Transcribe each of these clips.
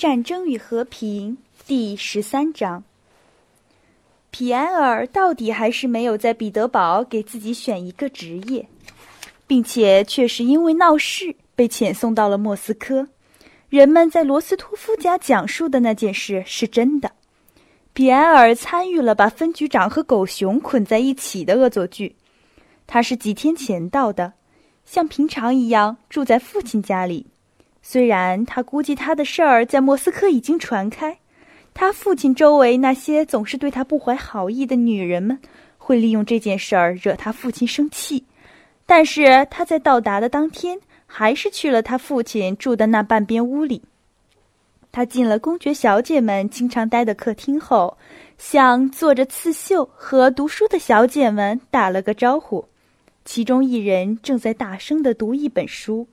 战争与和平第十三章。皮埃尔到底还是没有在彼得堡给自己选一个职业，并且确实因为闹事被遣送到了莫斯科。人们在罗斯托夫家讲述的那件事是真的。皮埃尔参与了把分局长和狗熊捆在一起的恶作剧。他是几天前到的，像平常一样住在父亲家里。虽然他估计他的事儿在莫斯科已经传开，他父亲周围那些总是对他不怀好意的女人们会利用这件事儿惹他父亲生气，但是他在到达的当天还是去了他父亲住的那半边屋里。他进了公爵小姐们经常待的客厅后，向坐着刺绣和读书的小姐们打了个招呼，其中一人正在大声的读一本书。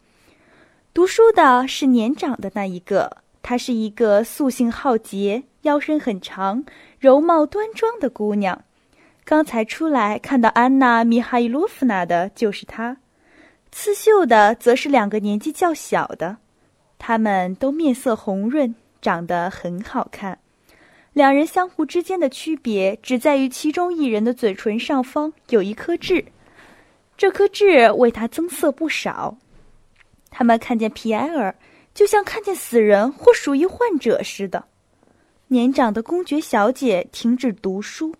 读书的是年长的那一个，她是一个素性好洁、腰身很长、容貌端庄的姑娘。刚才出来看到安娜·米哈伊洛夫娜的就是她，刺绣的则是两个年纪较小的，他们都面色红润，长得很好看。两人相互之间的区别只在于其中一人的嘴唇上方有一颗痣，这颗痣为她增色不少。他们看见皮埃尔，就像看见死人或鼠疫患者似的。年长的公爵小姐停止读书，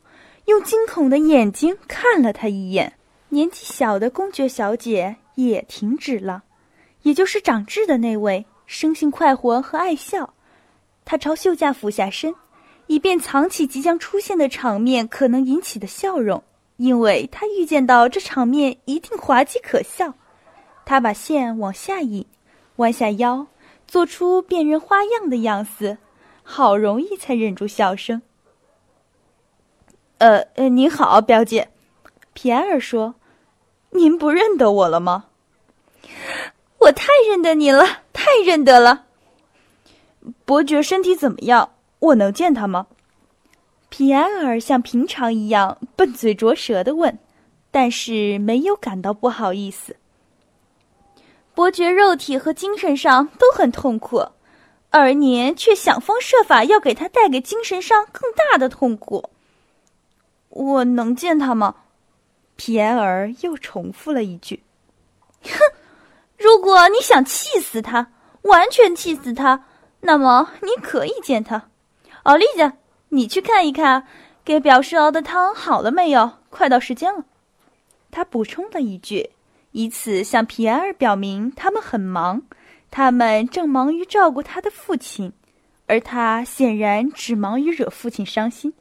用惊恐的眼睛看了他一眼。年纪小的公爵小姐也停止了，也就是长痣的那位，生性快活和爱笑。她朝袖架俯下身，以便藏起即将出现的场面可能引起的笑容，因为她预见到这场面一定滑稽可笑。他把线往下引，弯下腰，做出辨认花样的样子，好容易才忍住笑声。呃呃，您好，表姐，皮埃尔说：“您不认得我了吗？”我太认得你了，太认得了。伯爵身体怎么样？我能见他吗？皮埃尔像平常一样笨嘴拙舌的问，但是没有感到不好意思。伯爵肉体和精神上都很痛苦，而您却想方设法要给他带给精神上更大的痛苦。我能见他吗？皮埃尔又重复了一句：“哼，如果你想气死他，完全气死他，那么你可以见他。奥利加，你去看一看，给表示熬的汤好了没有？快到时间了。”他补充了一句。以此向皮埃尔表明，他们很忙，他们正忙于照顾他的父亲，而他显然只忙于惹父亲伤心。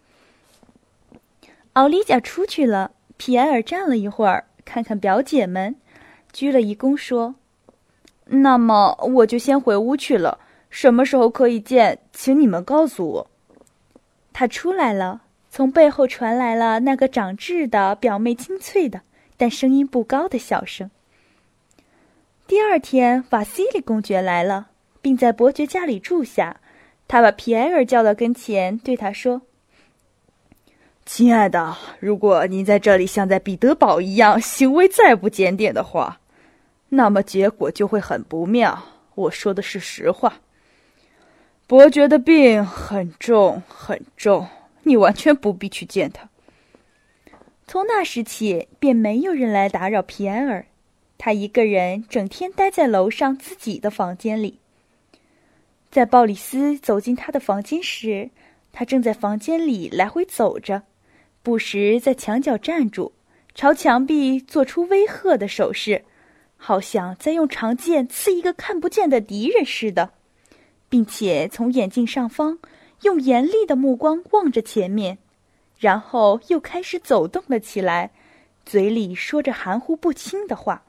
奥利加出去了，皮埃尔站了一会儿，看看表姐们，鞠了一躬，说：“那么我就先回屋去了。什么时候可以见，请你们告诉我。”他出来了，从背后传来了那个长痣的表妹清脆的。但声音不高的笑声。第二天，瓦西里公爵来了，并在伯爵家里住下。他把皮埃尔叫到跟前，对他说：“亲爱的，如果您在这里像在彼得堡一样行为再不检点的话，那么结果就会很不妙。我说的是实话。伯爵的病很重，很重，你完全不必去见他。”从那时起，便没有人来打扰皮埃尔，他一个人整天待在楼上自己的房间里。在鲍里斯走进他的房间时，他正在房间里来回走着，不时在墙角站住，朝墙壁做出威吓的手势，好像在用长剑刺一个看不见的敌人似的，并且从眼镜上方用严厉的目光望着前面。然后又开始走动了起来，嘴里说着含糊不清的话，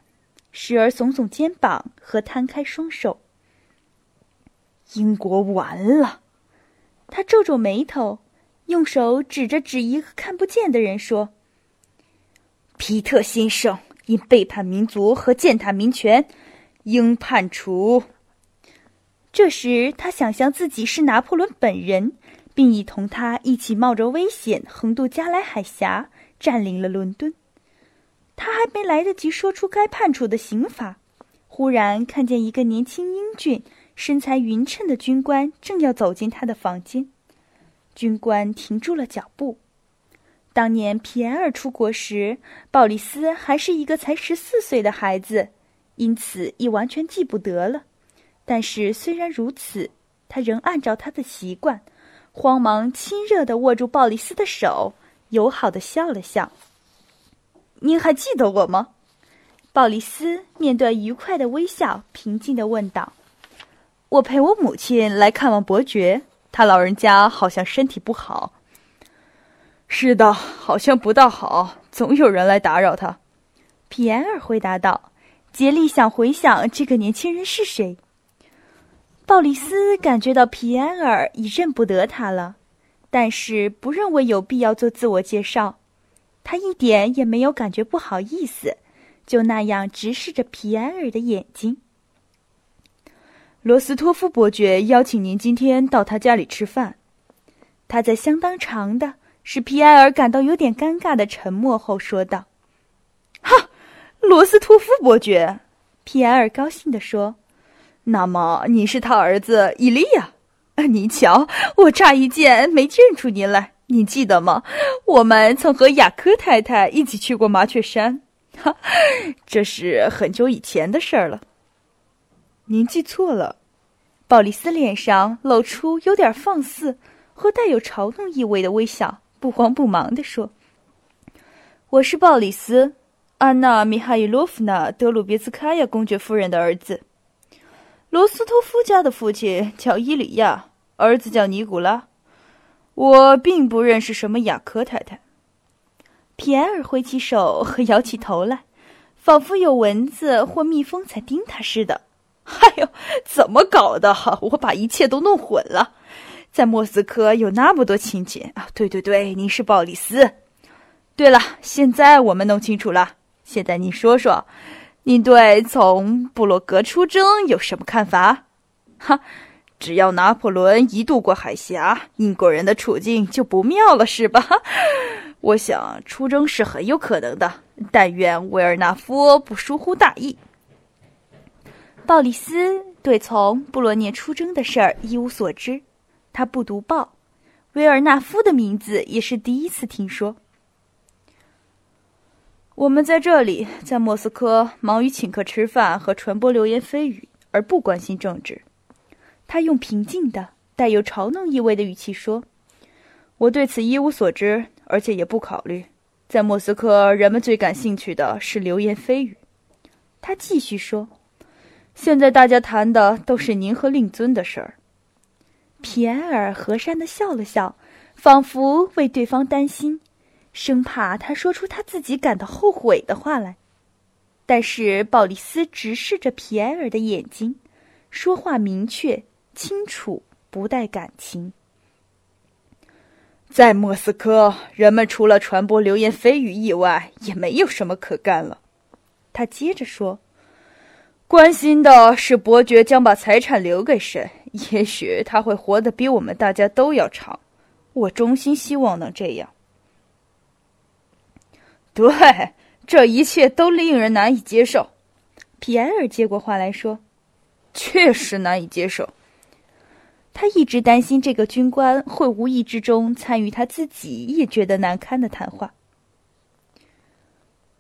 时而耸耸肩膀和摊开双手。英国完了，他皱皱眉头，用手指着指一个看不见的人说：“皮特先生因背叛民族和践踏民权，应判处。”这时他想象自己是拿破仑本人。并已同他一起冒着危险横渡加莱海峡，占领了伦敦。他还没来得及说出该判处的刑罚，忽然看见一个年轻英俊、身材匀称的军官正要走进他的房间。军官停住了脚步。当年皮埃尔出国时，鲍里斯还是一个才十四岁的孩子，因此已完全记不得了。但是虽然如此，他仍按照他的习惯，慌忙亲热的握住鲍里斯的手，友好的笑了笑。“您还记得我吗？”鲍里斯面对愉快的微笑，平静的问道。“我陪我母亲来看望伯爵，他老人家好像身体不好。”“是的，好像不大好，总有人来打扰他。”皮埃尔回答道。竭力想回想这个年轻人是谁。鲍里斯感觉到皮埃尔已认不得他了，但是不认为有必要做自我介绍。他一点也没有感觉不好意思。就那样直视着皮埃尔的眼睛。罗斯托夫伯爵邀请您今天到他家里吃饭。他在相当长的使皮埃尔感到有点尴尬的沉默后说道：“哈，罗斯托夫伯爵。”皮埃尔高兴地说：“那么你是他儿子伊利亚？你瞧，我乍一见没认出您来。你记得吗？我们曾和雅科太太一起去过麻雀山。”哈，这是很久以前的事儿了。您记错了，鲍里斯脸上露出有点放肆和带有嘲弄意味的微笑，不慌不忙地说：“我是鲍里斯，安娜·米哈伊洛夫娜·德鲁别兹卡娅公爵夫人的儿子。罗斯托夫家的父亲叫伊里亚，儿子叫尼古拉。我并不认识什么雅科太太。”皮埃尔挥起手和摇起头来，仿佛有蚊子或蜜蜂在叮他似的。哎呦，怎么搞的？我把一切都弄混了。在莫斯科有那么多亲戚啊！对对对，您是鲍里斯。对了，现在我们弄清楚了。现在你说说，您对从布洛格出征有什么看法？哈，只要拿破仑一渡过海峡，英国人的处境就不妙了，是吧？我想出征是很有可能的，但愿维尔纳夫不疏忽大意。鲍里斯对从布罗涅出征的事儿一无所知，他不读报，维尔纳夫的名字也是第一次听说。我们在这里，在莫斯科，忙于请客吃饭和传播流言蜚语，而不关心政治。他用平静的、带有嘲弄意味的语气说：“我对此一无所知。”而且也不考虑，在莫斯科，人们最感兴趣的是流言蜚语。他继续说：“现在大家谈的都是您和令尊的事儿。”皮埃尔和善的笑了笑，仿佛为对方担心，生怕他说出他自己感到后悔的话来。但是鲍里斯直视着皮埃尔的眼睛，说话明确、清楚，不带感情。在莫斯科，人们除了传播流言蜚语以外，也没有什么可干了。他接着说：“关心的是伯爵将把财产留给谁，也许他会活得比我们大家都要长。我衷心希望能这样。”对，这一切都令人难以接受。皮埃尔接过话来说：“确实难以接受。”他一直担心这个军官会无意之中参与他自己也觉得难堪的谈话。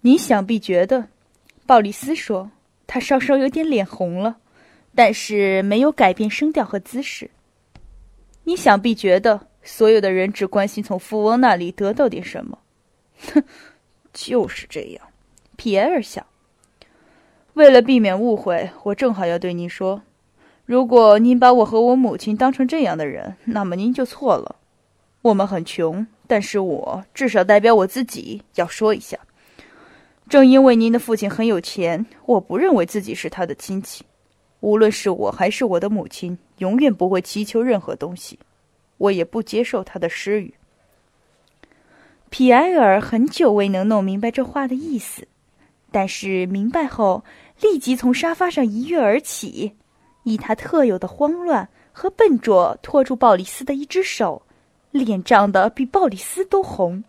你想必觉得，鲍里斯说，他稍稍有点脸红了，但是没有改变声调和姿势。你想必觉得，所有的人只关心从富翁那里得到点什么。哼，就是这样。皮埃尔想。为了避免误会，我正好要对您说。如果您把我和我母亲当成这样的人，那么您就错了。我们很穷，但是我至少代表我自己要说一下：正因为您的父亲很有钱，我不认为自己是他的亲戚。无论是我还是我的母亲，永远不会祈求任何东西，我也不接受他的施予。皮埃尔很久未能弄明白这话的意思，但是明白后，立即从沙发上一跃而起。以他特有的慌乱和笨拙拖住鲍里斯的一只手，脸涨得比鲍里斯都红，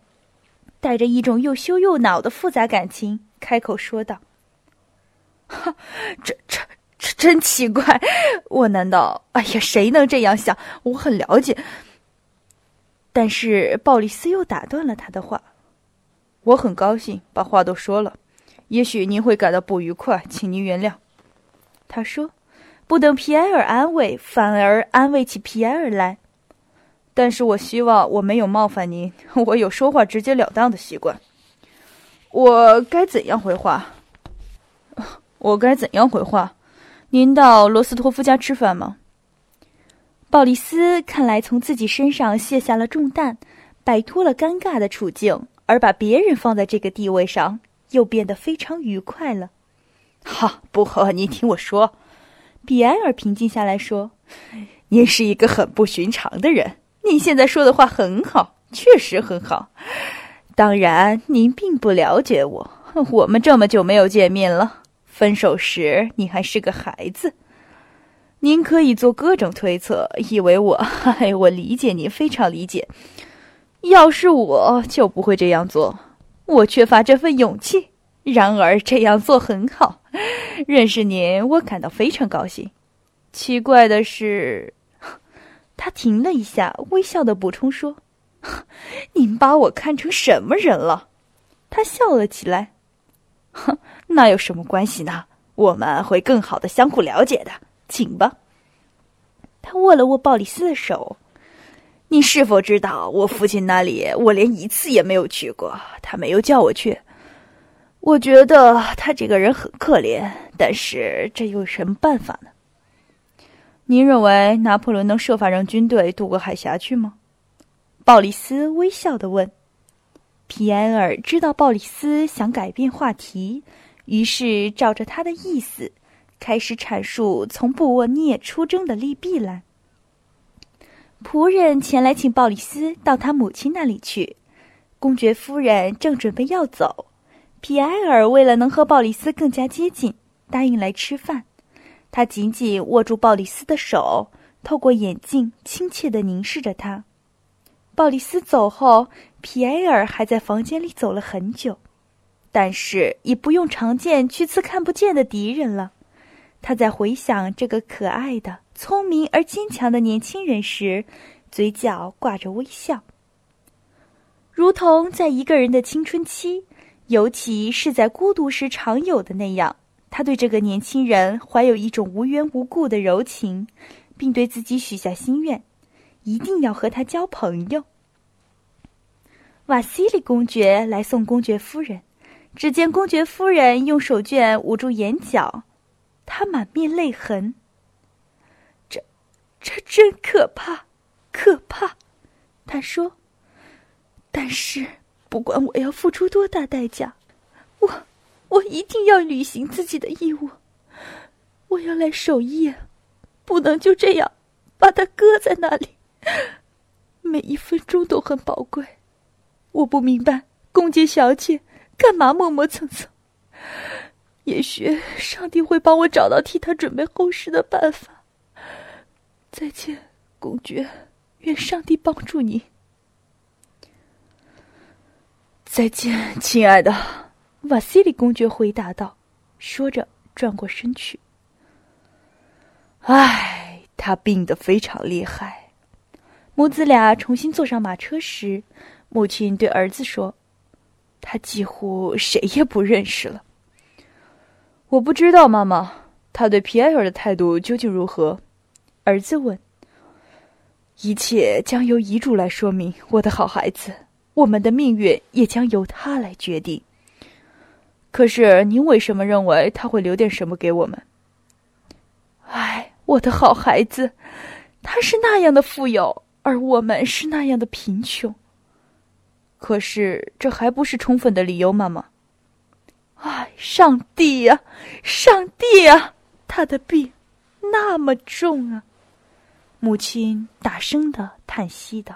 带着一种又羞又恼的复杂感情，开口说道：“哈，这这这真奇怪，我难道……哎呀，谁能这样想？我很了解。但是鲍里斯又打断了他的话。我很高兴把话都说了，也许您会感到不愉快，请您原谅。他说：“不等皮埃尔安慰，反而安慰起皮埃尔来。”但是我希望我没有冒犯您，我有说话直截了当的习惯。我该怎样回话？我该怎样回话？您到罗斯托夫家吃饭吗？鲍里斯看来从自己身上卸下了重担，摆脱了尴尬的处境，而把别人放在这个地位上，又变得非常愉快了。哈，不，你听我说，比埃尔平静下来说：“您是一个很不寻常的人。您现在说的话很好，确实很好。当然，您并不了解我，我们这么久没有见面了。分手时，你还是个孩子。”您可以做各种推测，以为我，嗨，我理解您，非常理解。要是我就不会这样做，我缺乏这份勇气。然而这样做很好。认识您，我感到非常高兴。奇怪的是，他停了一下，微笑的补充说：“ 您把我看成什么人了？”他笑了起来。哼，那有什么关系呢？我们会更好的相互了解的。请吧。他握了握鲍里斯的手。你是否知道我父亲那里？我连一次也没有去过，他没有叫我去。我觉得他这个人很可怜，但是这有什么办法呢？您认为拿破仑能设法让军队渡过海峡去吗？鲍里斯微笑的问。皮埃尔知道鲍里斯想改变话题，于是照着他的意思。开始阐述从布沃涅出征的利弊来。仆人前来请鲍里斯到他母亲那里去。公爵夫人正准备要走，皮埃尔为了能和鲍里斯更加接近，答应来吃饭。他紧紧握住鲍里斯的手，透过眼镜亲切地凝视着他。鲍里斯走后，皮埃尔还在房间里走了很久，但是已不用长剑去刺看不见的敌人了。他在回想这个可爱的、聪明而坚强的年轻人时，嘴角挂着微笑，如同在一个人的青春期，尤其是在孤独时常有的那样。他对这个年轻人怀有一种无缘无故的柔情，并对自己许下心愿，一定要和他交朋友。瓦西里公爵来送公爵夫人，只见公爵夫人用手绢捂住眼角。他满面泪痕。这，这真可怕，可怕！他说。但是，不管我要付出多大代价，我，我一定要履行自己的义务。我要来守夜，不能就这样把它搁在那里。每一分钟都很宝贵。我不明白，公爵小姐干嘛磨磨蹭蹭。也许上帝会帮我找到替他准备后事的办法。再见，公爵，愿上帝帮助你。再见，亲爱的，瓦西里公爵回答道，说着转过身去。唉，他病得非常厉害。母子俩重新坐上马车时，母亲对儿子说：“他几乎谁也不认识了。”我不知道，妈妈，他对皮埃尔的态度究竟如何？儿子问。一切将由遗嘱来说明，我的好孩子，我们的命运也将由他来决定。可是，您为什么认为他会留点什么给我们？唉，我的好孩子，他是那样的富有，而我们是那样的贫穷。可是，这还不是充分的理由，妈妈。唉，上帝呀，上帝呀！他的病那么重啊！母亲大声的叹息道。